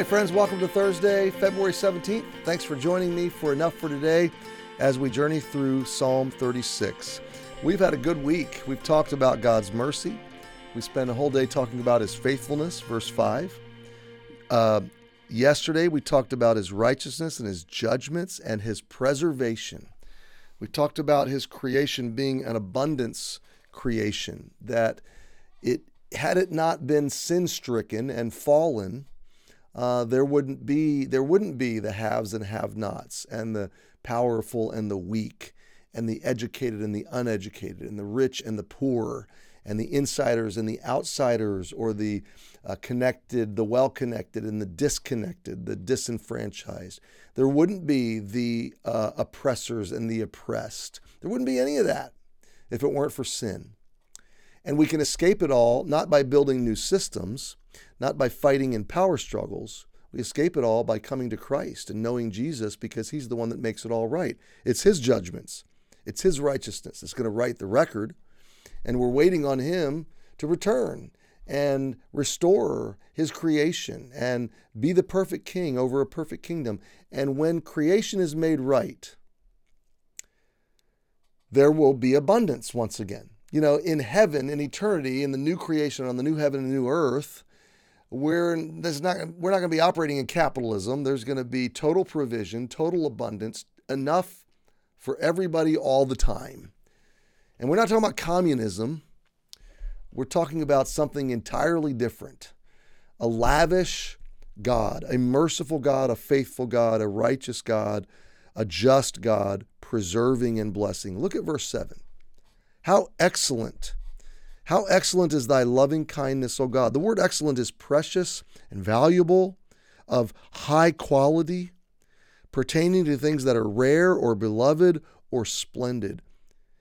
Hey, friends, welcome to Thursday, February 17th. Thanks for joining me for Enough for Today as we journey through Psalm 36. We've had a good week. We've talked about God's mercy. We spent a whole day talking about his faithfulness, verse 5. Uh, yesterday, we talked about his righteousness and his judgments and his preservation. We talked about his creation being an abundance creation, that it had it not been sin stricken and fallen, uh, there wouldn't be there wouldn't be the haves and have-nots and the powerful and the weak and the educated and the uneducated and the rich and the poor and the insiders and the outsiders or the uh, connected the well-connected and the disconnected the disenfranchised there wouldn't be the uh, oppressors and the oppressed there wouldn't be any of that if it weren't for sin and we can escape it all not by building new systems not by fighting in power struggles. We escape it all by coming to Christ and knowing Jesus because he's the one that makes it all right. It's his judgments, it's his righteousness that's going to write the record. And we're waiting on him to return and restore his creation and be the perfect king over a perfect kingdom. And when creation is made right, there will be abundance once again. You know, in heaven, in eternity, in the new creation, on the new heaven and new earth, we're there's not we're not going to be operating in capitalism. There's going to be total provision, total abundance, enough for everybody all the time. And we're not talking about communism. We're talking about something entirely different. A lavish God, a merciful God, a faithful God, a righteous God, a just God, preserving and blessing. Look at verse 7. How excellent how excellent is thy loving kindness, O God. The word excellent is precious and valuable, of high quality, pertaining to things that are rare or beloved or splendid.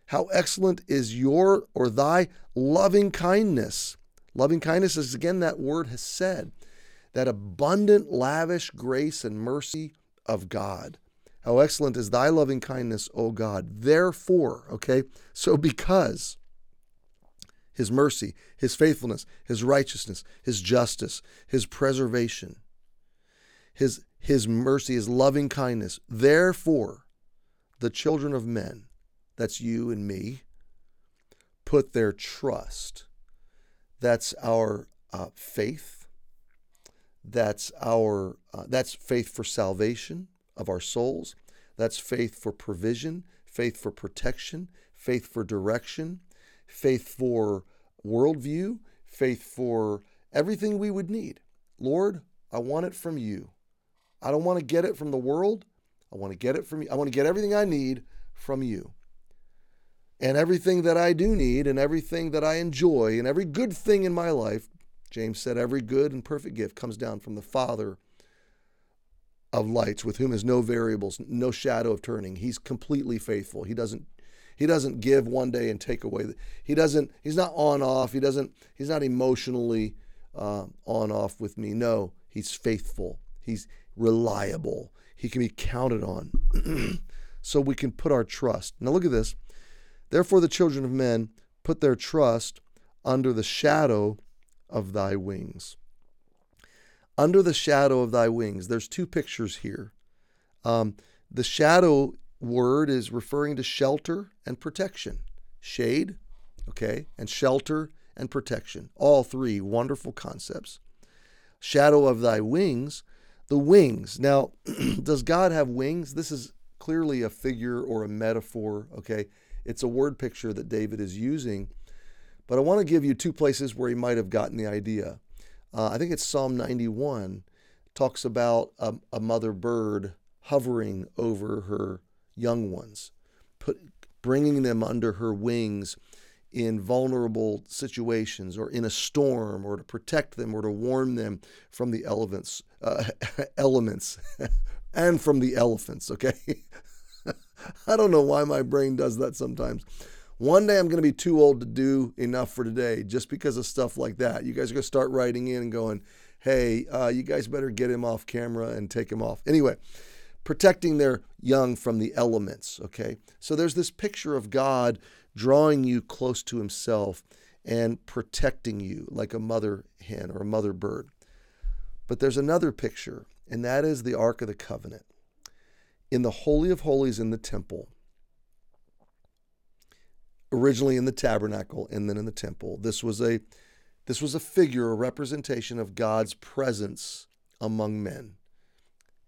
How excellent is your or thy loving kindness. Loving kindness is again that word chesed, that abundant, lavish grace and mercy of God. How excellent is thy loving kindness, O God. Therefore, okay, so because his mercy, his faithfulness, his righteousness, his justice, his preservation, his, his mercy, his loving kindness. Therefore, the children of men, that's you and me, put their trust. That's our uh, faith. That's our uh, that's faith for salvation of our souls. That's faith for provision, faith for protection, faith for direction, faith for worldview, faith for everything we would need. Lord, I want it from you. I don't want to get it from the world. I want to get it from you. I want to get everything I need from you. And everything that I do need and everything that I enjoy and every good thing in my life, James said, every good and perfect gift comes down from the Father of lights, with whom is no variables, no shadow of turning. He's completely faithful. He doesn't he doesn't give one day and take away. He doesn't. He's not on off. He doesn't. He's not emotionally uh, on off with me. No, he's faithful. He's reliable. He can be counted on. so we can put our trust. Now look at this. Therefore, the children of men put their trust under the shadow of thy wings. Under the shadow of thy wings. There's two pictures here. Um, the shadow word is referring to shelter and protection. Shade, okay, and shelter and protection. All three wonderful concepts. Shadow of thy wings, the wings. Now, does God have wings? This is clearly a figure or a metaphor, okay? It's a word picture that David is using. But I want to give you two places where he might have gotten the idea. Uh, I think it's Psalm 91 talks about a, a mother bird hovering over her young ones, put, bringing them under her wings in vulnerable situations or in a storm or to protect them or to warn them from the elements, uh, elements and from the elephants, okay? I don't know why my brain does that sometimes. One day I'm going to be too old to do enough for today just because of stuff like that. You guys are going to start writing in and going, hey, uh, you guys better get him off camera and take him off. Anyway, protecting their young from the elements. Okay. So there's this picture of God drawing you close to himself and protecting you like a mother hen or a mother bird. But there's another picture, and that is the Ark of the Covenant. In the Holy of Holies in the temple, originally in the tabernacle and then in the temple, this was a this was a figure, a representation of God's presence among men.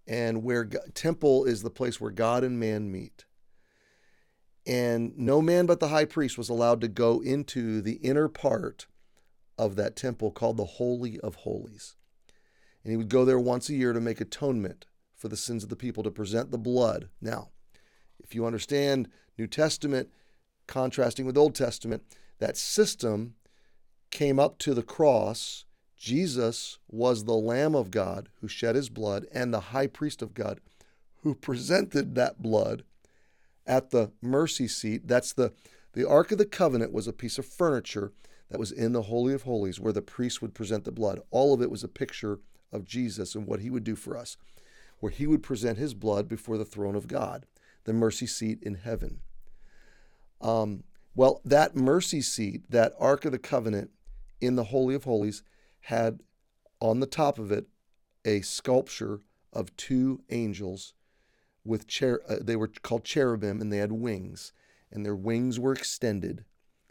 And where God, temple is the place where God and man meet. And no man but the high priest was allowed to go into the inner part of that temple called the Holy of Holies. And he would go there once a year to make atonement for the sins of the people, to present the blood. Now, if you understand New Testament contrasting with Old Testament, that system came up to the cross. Jesus was the Lamb of God who shed his blood and the high priest of God who presented that blood at the mercy seat. That's the the Ark of the Covenant was a piece of furniture that was in the Holy of Holies where the priest would present the blood. All of it was a picture of Jesus and what he would do for us, where he would present his blood before the throne of God, the mercy seat in heaven. Um, well, that mercy seat, that Ark of the Covenant in the Holy of Holies, had on the top of it a sculpture of two angels with cher- uh, they were called cherubim and they had wings and their wings were extended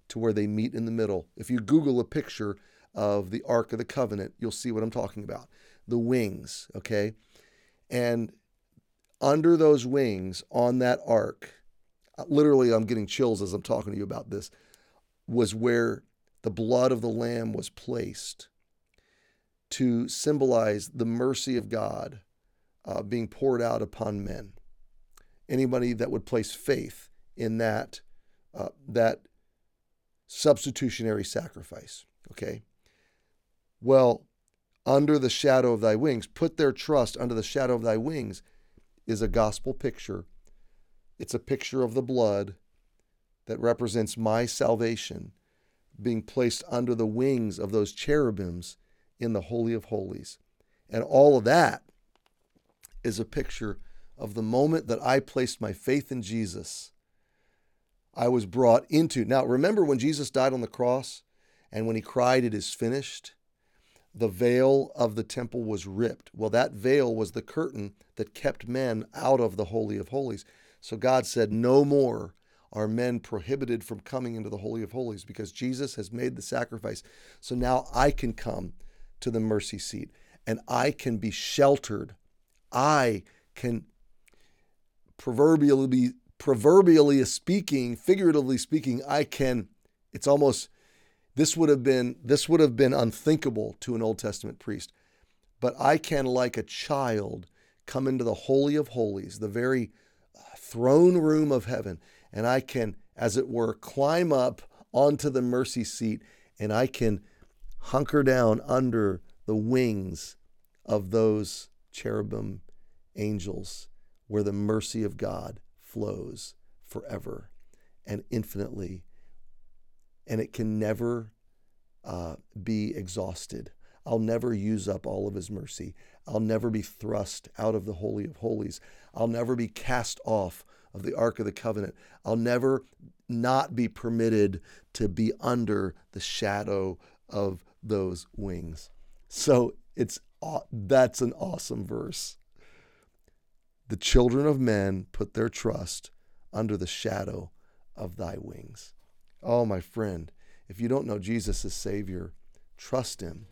to where they meet in the middle. If you Google a picture of the Ark of the Covenant, you'll see what I'm talking about. The wings, okay? And under those wings on that ark, literally, I'm getting chills as I'm talking to you about this, was where the blood of the Lamb was placed to symbolize the mercy of God uh, being poured out upon men. Anybody that would place faith in that, uh, that substitutionary sacrifice. Okay? Well, under the shadow of thy wings, put their trust under the shadow of thy wings is a gospel picture. It's a picture of the blood that represents my salvation being placed under the wings of those cherubims in the Holy of Holies. And all of that is a picture of the moment that I placed my faith in Jesus I was brought into. Now, remember when Jesus died on the cross and when he cried, It is finished? The veil of the temple was ripped. Well, that veil was the curtain that kept men out of the Holy of Holies. So God said, No more are men prohibited from coming into the Holy of Holies because Jesus has made the sacrifice. So now I can come to the mercy seat and I can be sheltered. I can proverbially proverbially speaking, figuratively speaking, I can, it's almost, this would have been, this would have been unthinkable to an Old Testament priest. But I can, like a child, come into the Holy of Holies, the very throne room of heaven, and I can, as it were, climb up onto the mercy seat and I can hunker down under the wings of those cherubim angels where the mercy of God flows forever and infinitely, and it can never uh, be exhausted. I'll never use up all of his mercy. I'll never be thrust out of the Holy of Holies. I'll never be cast off of the Ark of the Covenant. I'll never not be permitted to be under the shadow of those wings. So it's that's an awesome verse. The children of men put their trust under the shadow of thy wings. Oh, my friend, if you don't know Jesus as Savior, trust Him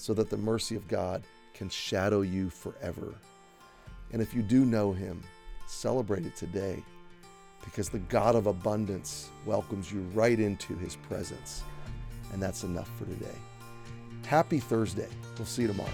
so that the mercy of God can shadow you forever. And if you do know Him, celebrate it today because the God of abundance welcomes you right into His presence. And that's enough for today. Happy Thursday. We'll see you tomorrow.